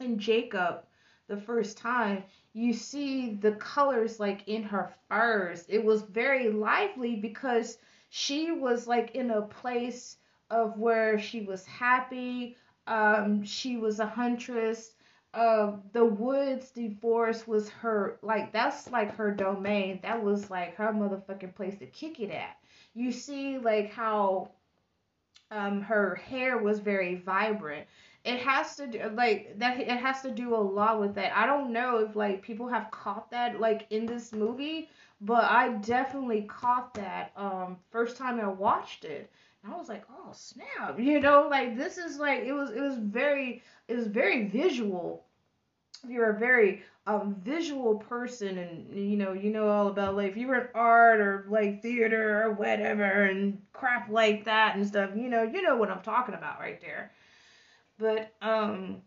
and Jacob the first time, you see the colors like in her furs. It was very lively because she was like in a place of where she was happy. Um, she was a huntress. Uh, the woods, the forest was her like that's like her domain. That was like her motherfucking place to kick it at. You see like how um her hair was very vibrant it has to do like that it has to do a lot with that i don't know if like people have caught that like in this movie but i definitely caught that um first time i watched it i was like oh snap you know like this is like it was it was very it was very visual. If you're a very um visual person and you know you know all about like if you were in art or like theater or whatever and crap like that and stuff you know you know what i'm talking about right there. But um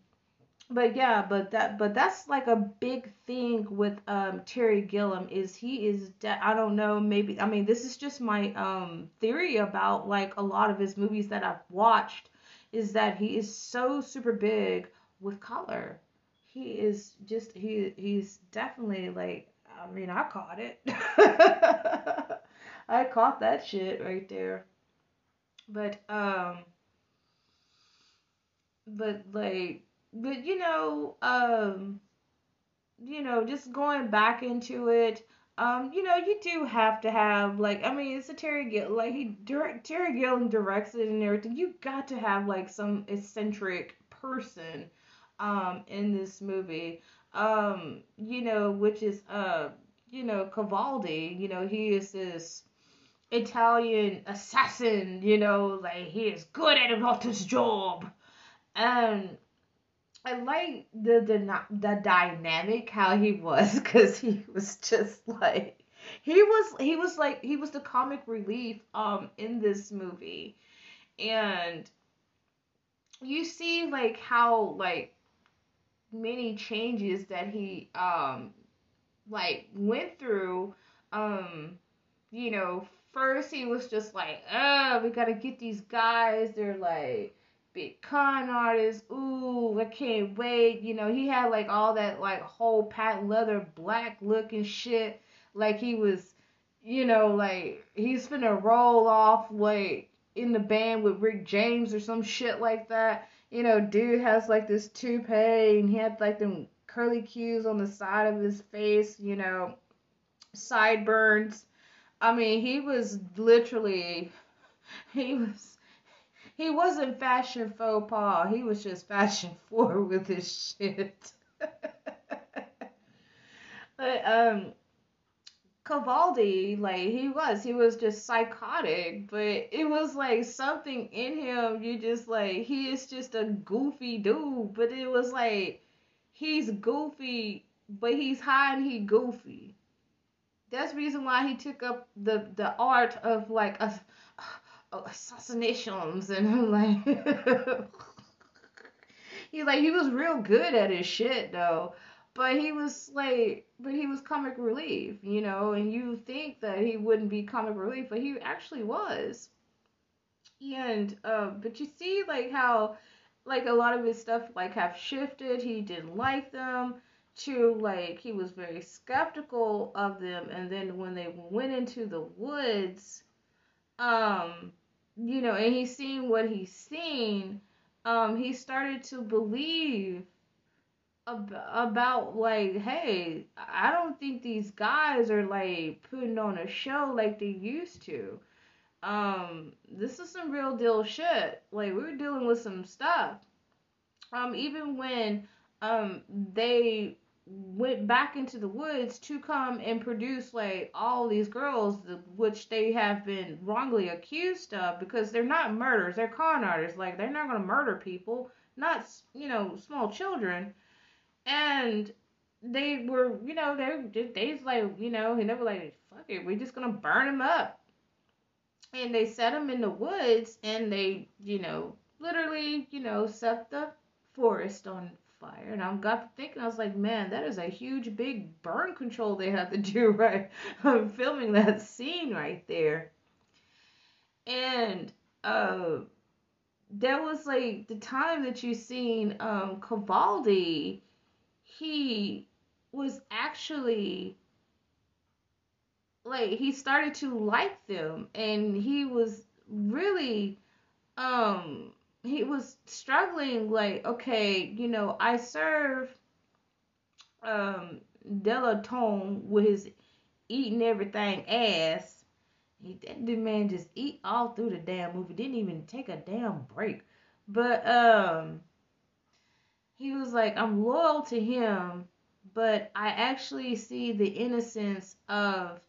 but yeah, but that but that's like a big thing with um Terry Gilliam is he is de- I don't know maybe I mean this is just my um theory about like a lot of his movies that I've watched is that he is so super big with color. He is just he he's definitely like I mean I caught it. I caught that shit right there. But um but like but you know um you know just going back into it um you know you do have to have like i mean it's a terry gill like he direct terry gilliam directs it and everything. You got to have like some eccentric person um in this movie. Um you know which is uh you know cavaldi you know he is this italian assassin you know like he is good at his job. Um, I like the the the dynamic how he was because he was just like he was he was like he was the comic relief um in this movie, and you see like how like many changes that he um like went through. Um you know first he was just like oh we gotta get these guys. They're like big con artist. Ooh, I can't wait. You know, he had like all that like whole patent leather black looking shit. Like he was, you know, like he's finna roll off like in the band with Rick James or some shit like that. You know, dude has like this toupee and he had like them curly cues on the side of his face, you know, sideburns. I mean, he was literally, he was he wasn't fashion faux pas. He was just fashion forward with his shit. but um Cavaldi, like he was, he was just psychotic, but it was like something in him. You just like he is just a goofy dude, but it was like he's goofy, but he's high and he goofy. That's reason why he took up the the art of like a assassinations and like he like he was real good at his shit though. But he was like but he was comic relief you know and you think that he wouldn't be comic relief but he actually was. And uh, but you see like how like a lot of his stuff like have shifted. He didn't like them to like he was very skeptical of them. And then when they went into the woods um you know, and he's seen what he's seen, um, he started to believe ab- about like, hey, I don't think these guys are like putting on a show like they used to. um, this is some real deal shit. Like we were dealing with some stuff. Um, even when um they went back into the woods to come and produce like all these girls which they have been wrongly accused of because they're not murderers they're con artists like they're not going to murder people not you know small children. And they were you know they they just like you know and they were like fuck it we're just going to burn them up. And they set them in the woods and they you know literally you know set the forest on fire. And I got to thinking, I was like, man, that is a huge, big burn control they have to do right I'm filming that scene right there. And uh, that was like the time that you seen um, Cavaldi. He was actually like he started to like them, and he was really um he was struggling like okay you know i serve um Delatombe with his eating everything ass. He that the man just eat all through the damn movie didn't even take a damn break. But um he was like i'm loyal to him but i actually see the innocence of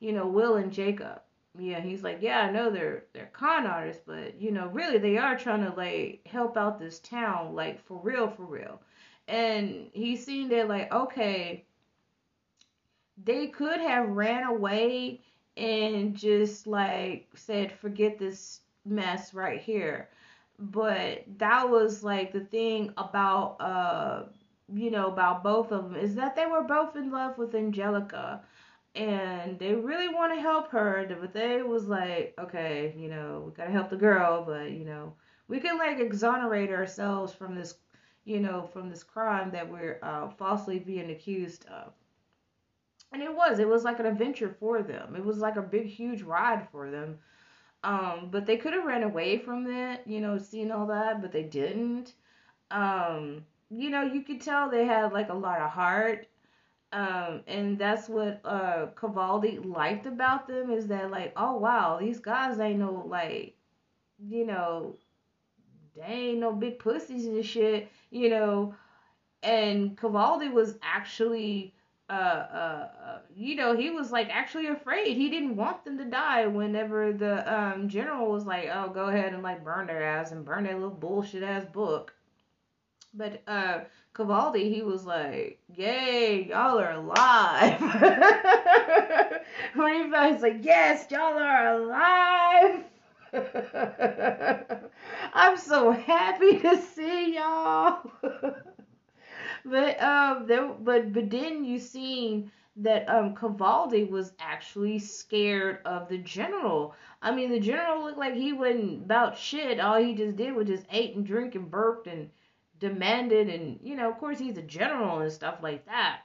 you know will and jacob yeah, he's like, yeah, I know they're they're con artists, but you know, really they are trying to like help out this town, like for real, for real. And he's seen that like, okay, they could have ran away and just like said, forget this mess right here. But that was like the thing about uh you know about both of them is that they were both in love with Angelika and they really want to help her, but they was like, okay, you know, we gotta help the girl, but you know, we can like exonerate ourselves from this, you know, from this crime that we're uh, falsely being accused of. And it was, it was like an adventure for them. It was like a big, huge ride for them. Um, but they could have ran away from it, you know, seeing all that, but they didn't. Um, you know, you could tell they had like a lot of heart um, and that's what uh Cavaldi liked about them is that like, oh wow, these guys ain't no like, you know, they ain't no big pussies and shit, you know. And Cavaldi was actually uh, uh, uh, you know, he was like actually afraid. He didn't want them to die whenever the um general was like, oh, go ahead and like burn their ass and burn that little bullshit ass book. But uh Cavaldi, he was like, "Yay, y'all are alive!" when he was like, "Yes, y'all are alive!" I'm so happy to see y'all. but um, there, but but then you seen that um Cavaldi was actually scared of the general. I mean, the general looked like he wasn't about shit. All he just did was just ate and drink and burped and demanded and you know of course he's a general and stuff like that.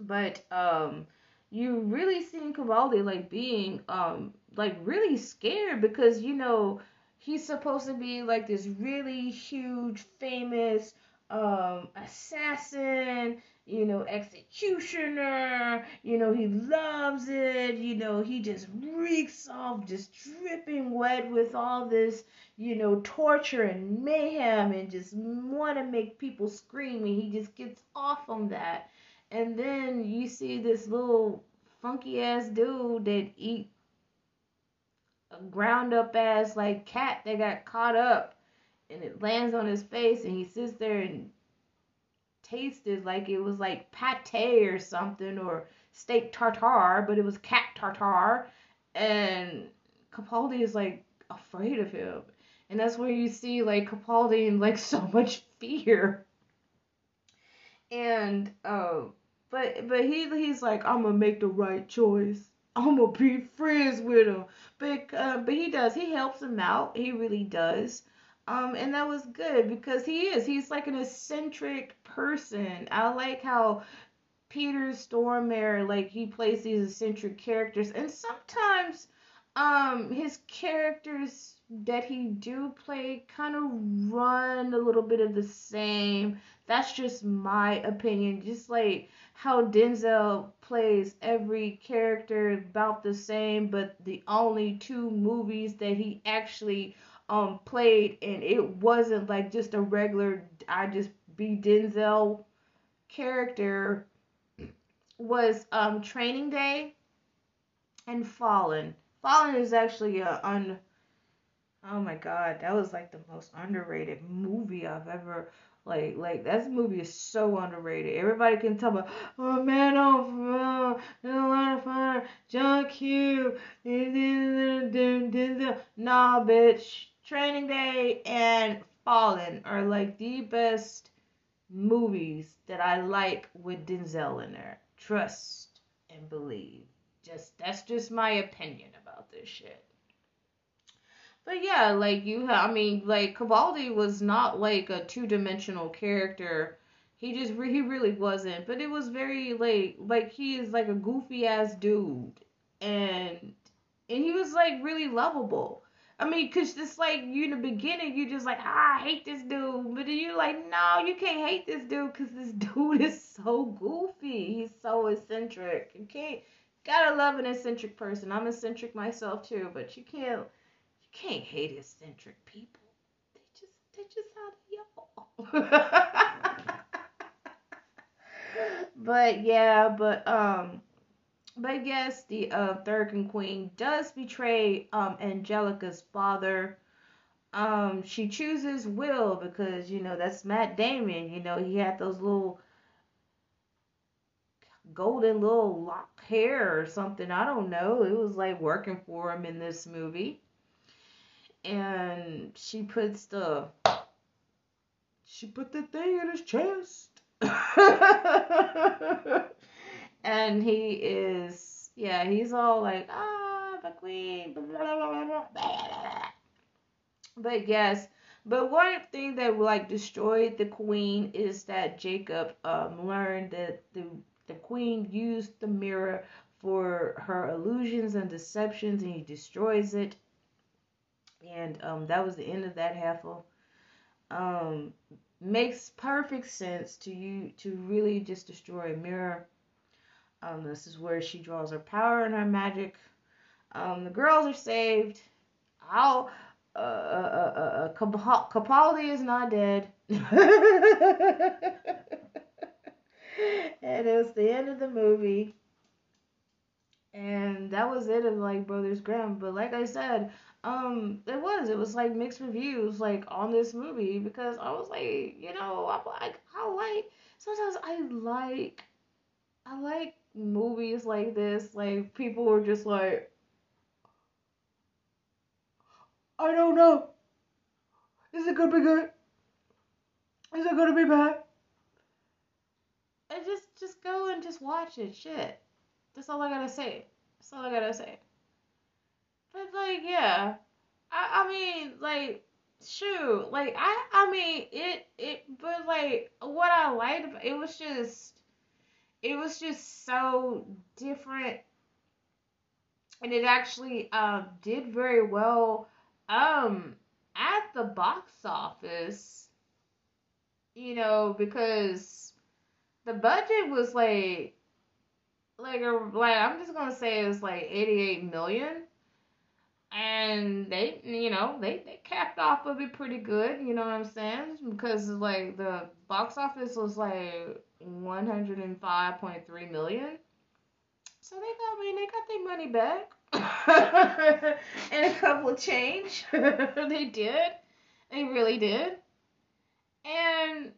But um you really seen Cavaldi like being um like really scared because you know he's supposed to be like this really huge famous um assassin you know executioner you know he loves it you know he just reeks off just dripping wet with all this you know, torture and mayhem and just want to make people scream. And he just gets off on that. And then you see this little funky ass dude that eat a ground up ass like cat that got caught up and it lands on his face and he sits there and tasted like it was like pate or something or steak tartare, but it was cat tartare. And Capaldi is like afraid of him and that's where you see like Capaldi in like so much fear. And uh, but but he he's like I'm gonna make the right choice. I'm gonna be friends with him. But uh, but he does. He helps him out. He really does. Um, and that was good because he is. He's like an eccentric person. I like how Peter Stormare like he plays these eccentric characters, and sometimes Um, his characters that he do play kind of run a little bit of the same. That's just my opinion. Just like how Denzel plays every character about the same, but the only two movies that he actually um played and it wasn't like just a regular I just be Denzel character was um Training Day and Fallen. Fallen is actually a un oh my god, that was like the most underrated movie I've ever like like that movie is so underrated. Everybody can tell me, oh man, oh, uh, a lot of fun, John Q. Nah, bitch. Training Day and Fallen are like the best movies that I like with Denzel in there. Trust and believe. Just that's just my opinion about this shit. But yeah, like you have, I mean, like Cavaldi was not like a two-dimensional character. He just he really wasn't. But it was very like like he is like a goofy ass dude, and and he was like really lovable. I mean, cause it's like you in the beginning, you just like, ah, I hate this dude, but then you're like, no, you can't hate this dude, cause this dude is so goofy. He's so eccentric. You can't, gotta love an eccentric person. I'm eccentric myself too, but you can't, you can't hate eccentric people. They just, they just how they y'all. but yeah, but um but yes, the uh, Thuringian Queen does betray um, Angelika's father. Um, she chooses Will because you know that's Matt Damon. You know he had those little golden little lock hair or something. I don't know. It was like working for him in this movie. And she puts the she put the thing in his chest. and he is yeah he's all like ah the queen blah, blah, blah, but yes but one thing that like destroyed the queen is that jacob um, learned that the the queen used the mirror for her illusions and deceptions and he destroys it. And um, that was the end of that half um, makes perfect sense to you to really just destroy a mirror um, this is where she draws her power and her magic. Um, the girls are saved. Uh, uh, uh, uh, Capaldi is not dead. and it was the end of the movie. And that was it of like Brothers Grimm. But like I said, um, it was. It was like mixed reviews like on this movie because I was like, you know, I'm like I like sometimes I like I like movies like this, like people were just like, I don't know. Is it gonna be good? Is it gonna be bad? And just just go and just watch it. Shit. That's all I gotta say. That's all I gotta say. But like, yeah. I I mean, like, shoot, like I I mean it it but like what I liked about it was just it was just so different. And it actually um, did very well um, at the box office. You know because the budget was like like like i'm just gonna say it's like 88 million. And they you know they, they capped off of it pretty good you know what i'm saying? Because like the box office was like 105.3 million. So they got I mean they got their money back. And a couple of change. They did. They really did. And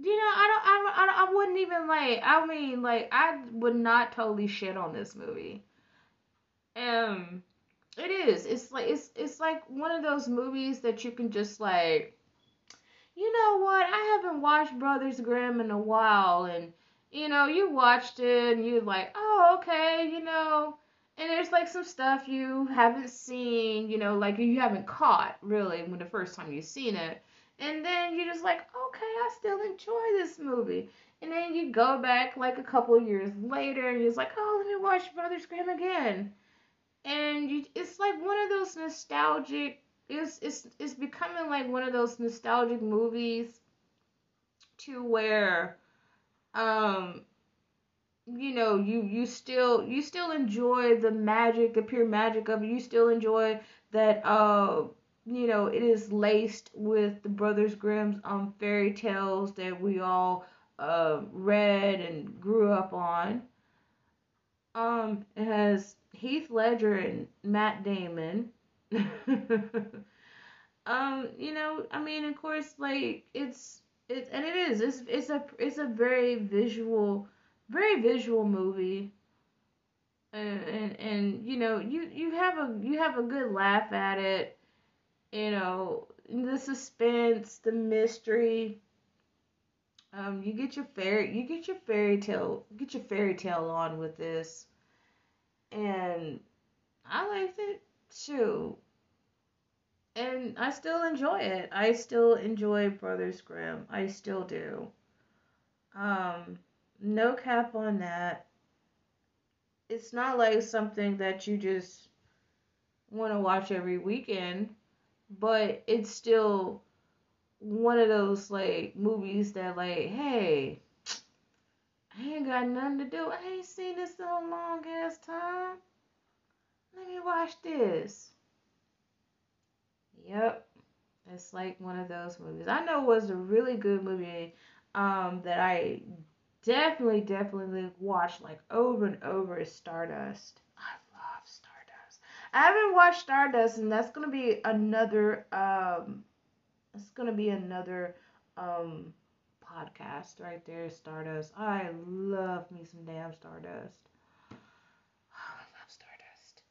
you know I don't, I don't I wouldn't even like I mean like I would not totally shit on this movie. Um it is. It's like it's it's like one of those movies that you can just like you know what? I haven't watched Brothers Grimm in a while and you know, you watched it and you're like, "Oh, okay, you know." And there's like some stuff you haven't seen, you know, like you haven't caught really when the first time you've seen it. And then you're just like, "Okay, I still enjoy this movie." And then you go back like a couple years later and you're like, "Oh, let me watch Brothers Grimm again." and you, it's like one of those nostalgic. It's it's it's becoming like one of those nostalgic movies to where um you know you you still you still enjoy the magic the pure magic of it. You still enjoy that uh you know it is laced with the brothers grimm's um fairy tales that we all uh read and grew up on. Um it has heath ledger and matt damon um you know i mean of course like it's it and it is it's it's a it's a very visual very visual movie. And, and and you know you you have a you have a good laugh at it you know the suspense the mystery. Um you get your fairy you get your fairy tale get your fairy tale on with this. And i liked it too and i still enjoy it i still enjoy brothers grimm i still do um no cap on that. It's not like something that you just want to watch every weekend, but it's still one of those like movies that like, hey, I ain't got nothing to do. I ain't seen this in a long ass time. Let me watch this. Yep. It's like one of those movies. I know it was a really good movie um, that I definitely, definitely watched like over and over is Stardust. I love Stardust. I haven't watched Stardust, and that's gonna be another. Um, it's gonna be another um podcast right there. Stardust. I love me some damn Stardust. Oh, I love Stardust.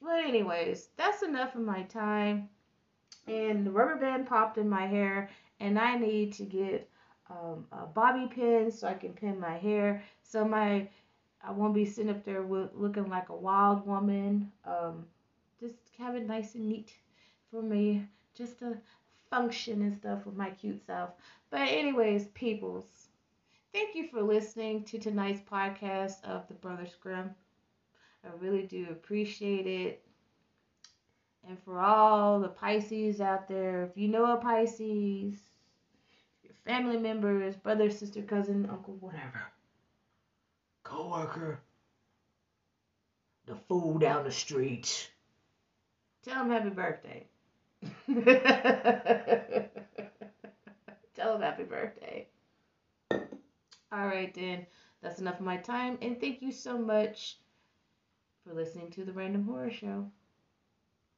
But anyways, that's enough of my time. And the rubber band popped in my hair, and I need to get um, a bobby pin so I can pin my hair. So my I won't be sitting up there with, looking like a wild woman. Um, just have it nice and neat for me, just to function and stuff with my cute self. But anyways, peoples, thank you for listening to tonight's podcast of the Brothers Grimm. I really do appreciate it. And for all the Pisces out there, if you know a Pisces, your family members, brother, sister, cousin, uncle, whatever, coworker, the fool down the street. Tell him happy birthday. Tell him happy birthday. All right, then. That's enough of my time. And thank you so much for listening to the Random Horror Show.